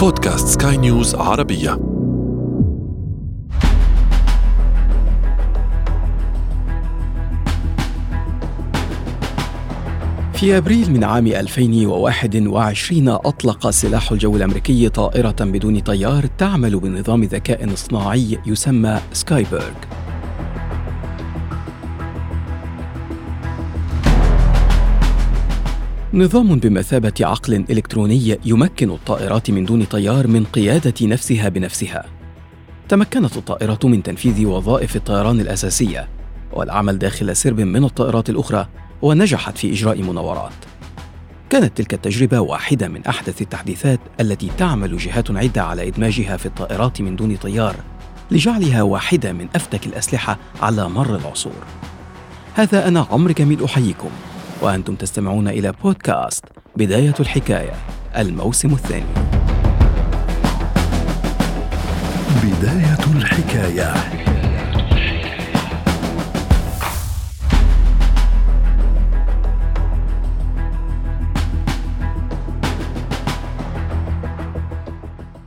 بودكاست سكاي نيوز عربية. في أبريل من عام 2021 أطلق سلاح الجو الأمريكي طائرة بدون طيار تعمل بنظام ذكاء اصطناعي يسمى سكايبورغ. نظام بمثابة عقل إلكتروني يمكن الطائرات من دون طيار من قيادة نفسها بنفسها. تمكنت الطائرة من تنفيذ وظائف الطيران الأساسية والعمل داخل سرب من الطائرات الأخرى ونجحت في إجراء مناورات. كانت تلك التجربة واحدة من أحدث التحديثات التي تعمل جهات عدة على إدماجها في الطائرات من دون طيار لجعلها واحدة من أفتك الأسلحة على مر العصور. هذا أنا عمرو جميل أحييكم وأنتم تستمعون إلى بودكاست بداية الحكاية الموسم الثاني. بداية الحكاية.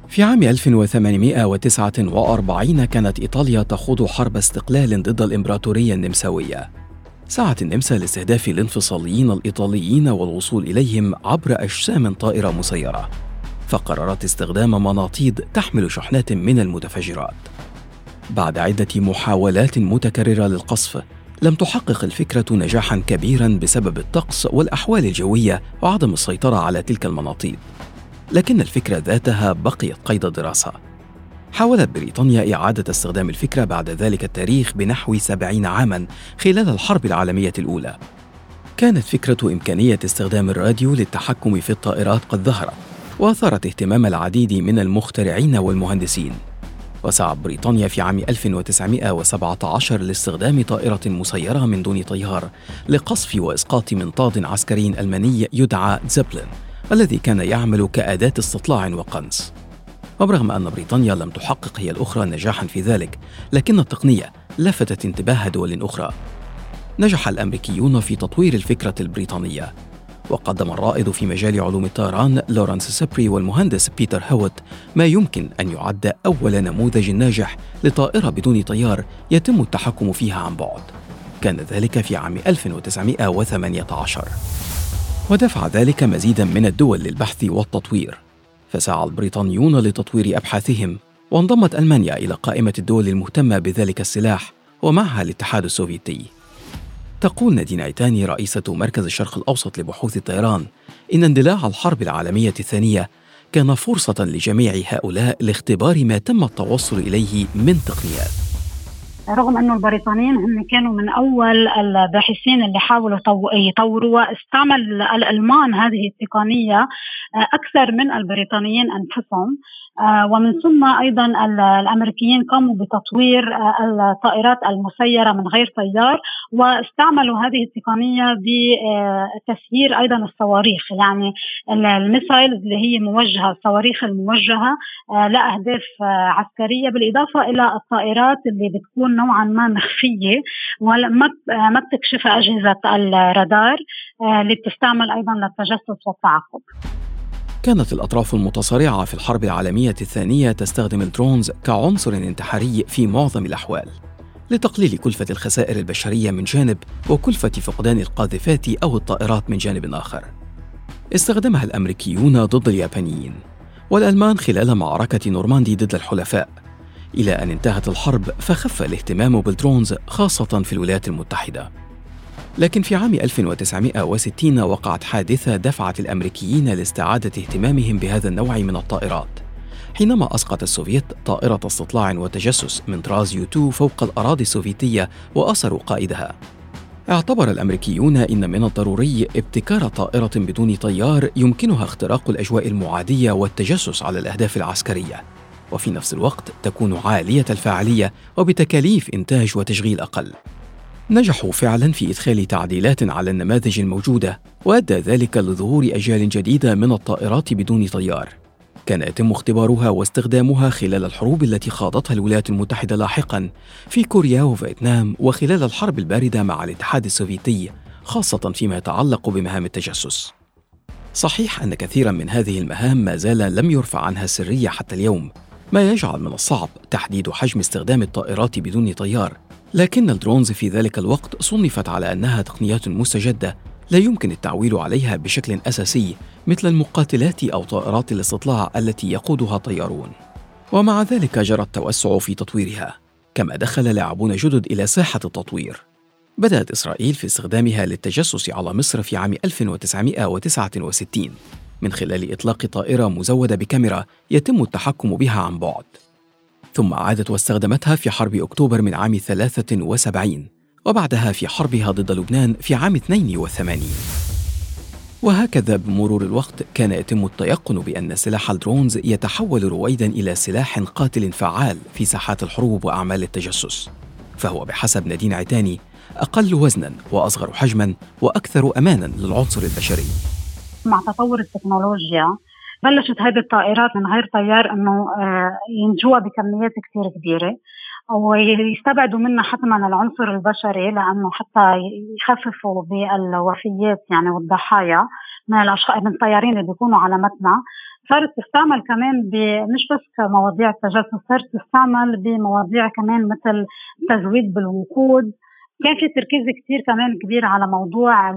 في عام 1849 كانت إيطاليا تخوض حرب استقلال ضد الإمبراطورية النمساوية. سعت النمسا لاستهداف الانفصاليين الإيطاليين والوصول إليهم عبر أجسام طائرة مسيرة فقررت استخدام مناطيد تحمل شحنات من المتفجرات. بعد عدة محاولات متكررة للقصف لم تحقق الفكرة نجاحا كبيرا بسبب الطقس والأحوال الجوية وعدم السيطرة على تلك المناطيد. لكن الفكرة ذاتها بقيت قيد الدراسة. حاولت بريطانيا إعادة استخدام الفكرة بعد ذلك التاريخ بنحو سبعين عاما خلال الحرب العالمية الأولى. كانت فكرة إمكانية استخدام الراديو للتحكم في الطائرات قد ظهرت وأثارت اهتمام العديد من المخترعين والمهندسين. وسعت بريطانيا في عام 1917 لاستخدام طائرة مسيرة من دون طيار لقصف وإسقاط منطاد عسكري ألماني يدعى زيبلين الذي كان يعمل كأداة استطلاع وقنص. وبرغم أن بريطانيا لم تحقق هي الأخرى نجاحا في ذلك لكن التقنية لفتت انتباه دول أخرى. نجح الأمريكيون في تطوير الفكرة البريطانية وقدم الرائد في مجال علوم الطيران لورانس سبيري والمهندس بيتر هيويت ما يمكن أن يعد أول نموذج ناجح لطائرة بدون طيار يتم التحكم فيها عن بعد. كان ذلك في عام 1918 ودفع ذلك مزيدا من الدول للبحث والتطوير. فسعى البريطانيون لتطوير أبحاثهم وانضمت ألمانيا إلى قائمة الدول المهتمة بذلك السلاح ومعها الاتحاد السوفيتي. تقول نادين عيتاني رئيسة مركز الشرق الأوسط لبحوث الطيران إن اندلاع الحرب العالمية الثانية كان فرصة لجميع هؤلاء لاختبار ما تم التوصل إليه من تقنيات. رغم أنه البريطانيين هم كانوا من أول الباحثين اللي حاولوا يطوروا واستعمل الألمان هذه التقنية آه، أكثر من البريطانيين أنفسهم. ومن ثم أيضا الأمريكيين قاموا بتطوير آه، الطائرات المسيرة من غير طيار واستعملوا هذه التقنية بتسيير أيضا الصواريخ يعني الميسايل اللي هي موجهة الصواريخ الموجهة لاهداف عسكرية بالإضافة إلى الطائرات اللي بتكون نوعا ما مخفية وما ما بتكشفها أجهزة الرادار آه، اللي بتستعمل أيضا للتجسس والتعقب. كانت الأطراف المتصارعة في الحرب العالمية الثانية تستخدم الدرونز كعنصر انتحاري في معظم الأحوال لتقليل كلفة الخسائر البشرية من جانب وكلفة فقدان القاذفات أو الطائرات من جانب آخر. استخدمها الأمريكيون ضد اليابانيين والألمان خلال معركة نورماندي ضد الحلفاء إلى أن انتهت الحرب فخف الاهتمام بالدرونز خاصة في الولايات المتحدة لكن في عام 1960 وقعت حادثة دفعت الأمريكيين لاستعادة اهتمامهم بهذا النوع من الطائرات. حينما أسقط السوفيت طائرة استطلاع وتجسس من طراز يو 2 فوق الأراضي السوفيتية وأسروا قائدها. اعتبر الأمريكيون إن من الضروري ابتكار طائرة بدون طيار يمكنها اختراق الأجواء المعادية والتجسس على الأهداف العسكرية. وفي نفس الوقت تكون عالية الفاعلية وبتكاليف إنتاج وتشغيل أقل. نجحوا فعلا في إدخال تعديلات على النماذج الموجودة وأدى ذلك لظهور أجيال جديدة من الطائرات بدون طيار. كان يتم اختبارها واستخدامها خلال الحروب التي خاضتها الولايات المتحدة لاحقا في كوريا وفيتنام وخلال الحرب الباردة مع الاتحاد السوفيتي خاصة فيما يتعلق بمهام التجسس. صحيح أن كثيرا من هذه المهام ما زال لم يرفع عنها السرية حتى اليوم ما يجعل من الصعب تحديد حجم استخدام الطائرات بدون طيار لكن الدرونز في ذلك الوقت صنفت على أنها تقنيات مستجدة لا يمكن التعويل عليها بشكل أساسي مثل المقاتلات أو طائرات الاستطلاع التي يقودها طيارون ومع ذلك جرى التوسع في تطويرها كما دخل لاعبون جدد إلى ساحة التطوير. بدأت إسرائيل في استخدامها للتجسس على مصر في عام 1969 من خلال إطلاق طائرة مزودة بكاميرا يتم التحكم بها عن بعد. ثم عادت واستخدمتها في حرب أكتوبر من عام 73 وبعدها في حربها ضد لبنان في عام 82 وهكذا بمرور الوقت كان يتم التيقن بأن سلاح الدرونز يتحول رويدا إلى سلاح قاتل فعال في ساحات الحروب وأعمال التجسس. فهو بحسب نادين عتاني أقل وزنا وأصغر حجما وأكثر أمانا للعنصر البشري. مع تطور التكنولوجيا بلشت هذه الطائرات من غير طيار إنه آه، ينجوها بكميات كثير كبيرة. ويستبعدوا منها حتما العنصر البشري لأنه حتى يخففوا بالوفيات يعني والضحايا من الأشخاص من الطيارين اللي بيكونوا على متنها صارت تستعمل كمان مش بس كمواضيع التجسس صارت تستعمل بمواضيع كمان مثل التزويد بالوقود. كان في تركيز كثير كمان كبير على موضوع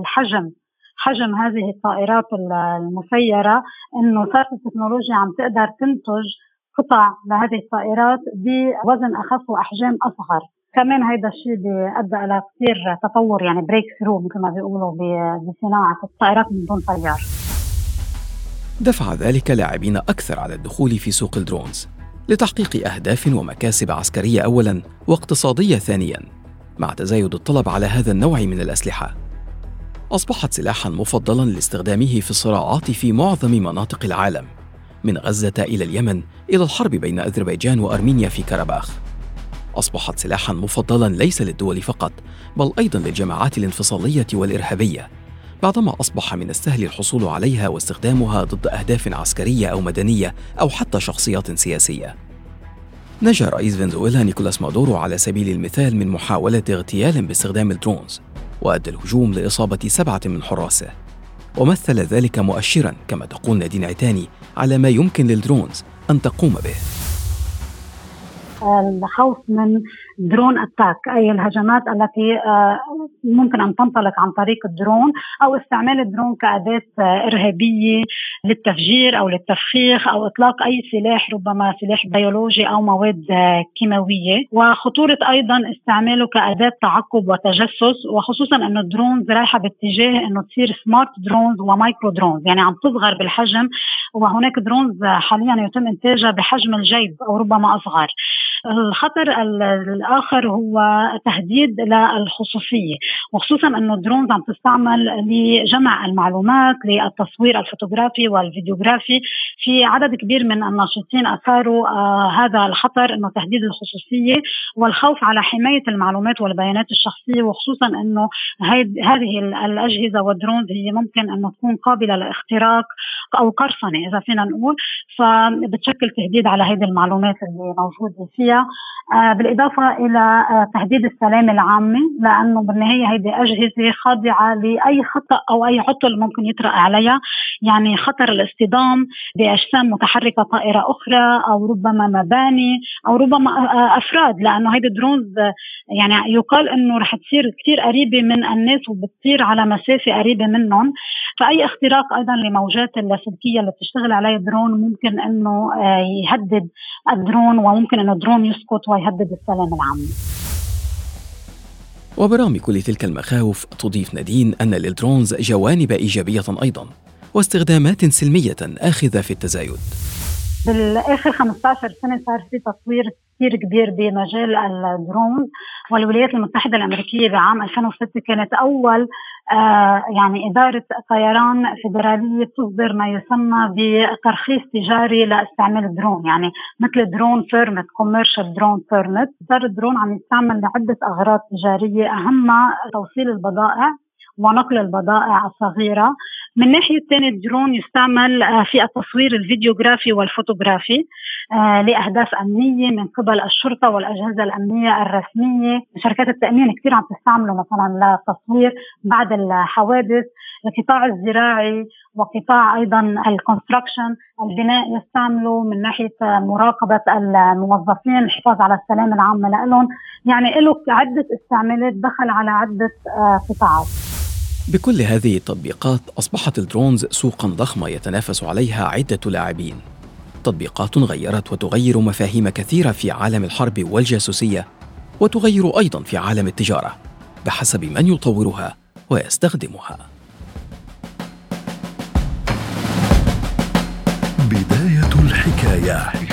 الحجم. حجم هذه الطائرات المسيرة إنه صارت التكنولوجيا عم تقدر تنتج قطع لهذه الطائرات بوزن أخف وأحجام أصغر. كمان هذا الشيء ادى إلى كثير تطور يعني breakthrough مثل ما بيقولوا بصناعة الطائرات من دون طيار. دفع ذلك لاعبين أكثر على الدخول في سوق الدرونز لتحقيق أهداف ومكاسب عسكرية اولا واقتصادية ثانيا مع تزايد الطلب على هذا النوع من الأسلحة. أصبحت سلاحا مفضلا لاستخدامه في الصراعات في معظم مناطق العالم من غزة إلى اليمن إلى الحرب بين أذربيجان وأرمينيا في كرباخ أصبحت سلاحا مفضلا ليس للدول فقط بل أيضا للجماعات الانفصالية والإرهابية بعدما أصبح من السهل الحصول عليها واستخدامها ضد أهداف عسكرية أو مدنية أو حتى شخصيات سياسية. نجا رئيس فنزويلا نيكولاس مادورو على سبيل المثال من محاولة اغتيال باستخدام الدرونز. وأدى الهجوم لإصابة سبعة من حراسه. ومثل ذلك مؤشرا كما تقول نادين عتاني على ما يمكن للدرونز أن تقوم به. الخوف من drone attack أي الهجمات التي آه، ممكن أن تنطلق عن طريق الدرون أو استعمال الدرون كأداة آه، إرهابية للتفجير أو للتفخيخ أو إطلاق أي سلاح ربما سلاح بيولوجي أو مواد آه، كيماوية. وخطورة أيضا استعماله كأداة تعقب وتجسس وخصوصا انه ال drones رايحة باتجاه إنه تصير smart drones و micro drones يعني عم تصغر بالحجم وهناك drones حاليا يتم إنتاجها بحجم الجيب أو ربما أصغر. الخطر الآخر هو تهديد للخصوصية وخصوصا إنه ال drones عم تستعمل لجمع المعلومات للتصوير الفوتوغرافي والفيديوغرافي. في عدد كبير من الناشطين أثاروا آه هذا الخطر إنه تهديد الخصوصية والخوف على حماية المعلومات والبيانات الشخصية وخصوصا إنه هذه الأجهزة والدرونز هي ممكن إنه تكون قابلة لاختراق أو قرصنه إذا فينا نقول فبتشكل تهديد على هذه المعلومات اللي موجوده فيها. آه بالإضافة إلى آه تهديد السلامه العامة لأنه بالنهاية هذه أجهزة خاضعة لأي خطأ أو أي عطل ممكن يطرأ عليها. يعني خطر الاصطدام بأجسام متحركة طائرة أخرى أو ربما مباني أو ربما آه، أفراد. لأنه هيدي drones آه، يعني يقال إنه رح تصير كثير قريبة من الناس وبتطير على مسافة قريبة منهم. فأي اختراق أيضا لموجات اللاسلكية اللي بتشتغل عليها الدرون ممكن إنه يهدد الدرون وممكن إنه الدرون يسقط ويهدد السلام العام. وبرغم كل تلك المخاوف تضيف نادين أن لل drones جوانب إيجابية أيضا واستخدامات سلمية آخذة في التزايد. بالآخر 15 سنة صار في تطوير كثير كبير بمجال الدرون والولايات المتحدة الأمريكية بعام 2006 كانت أول آه يعني إدارة طيران فيدرالية تصدر ما يسمى بترخيص تجاري لاستعمال الدرون يعني مثل drone permit commercial drone permit صار الدرون عم يستعمل لعدة أغراض تجارية اهمها توصيل البضائع ونقل البضائع الصغيرة. من ناحية الثانية الدرون يستعمل آه، في التصوير الفيديوغرافي والفوتوغرافي آه، لأهداف أمنية من قبل الشرطة والأجهزة الأمنية الرسمية. شركات التأمين كثير عم تستعمله مثلا للتصوير بعد الحوادث القطاع الزراعي وقطاع أيضا ال construction البناء يستعملوا من ناحية مراقبة الموظفين الحفاظ على السلامة العامة لهم. يعني له عدة استعمالات دخل على عدة آه، قطاعات. بكل هذه التطبيقات أصبحت الدرونز سوقا ضخمة يتنافس عليها عدة لاعبين. تطبيقات غيرت وتغير مفاهيم كثيرة في عالم الحرب والجاسوسية وتغير أيضا في عالم التجارة بحسب من يطورها ويستخدمها. بداية الحكاية.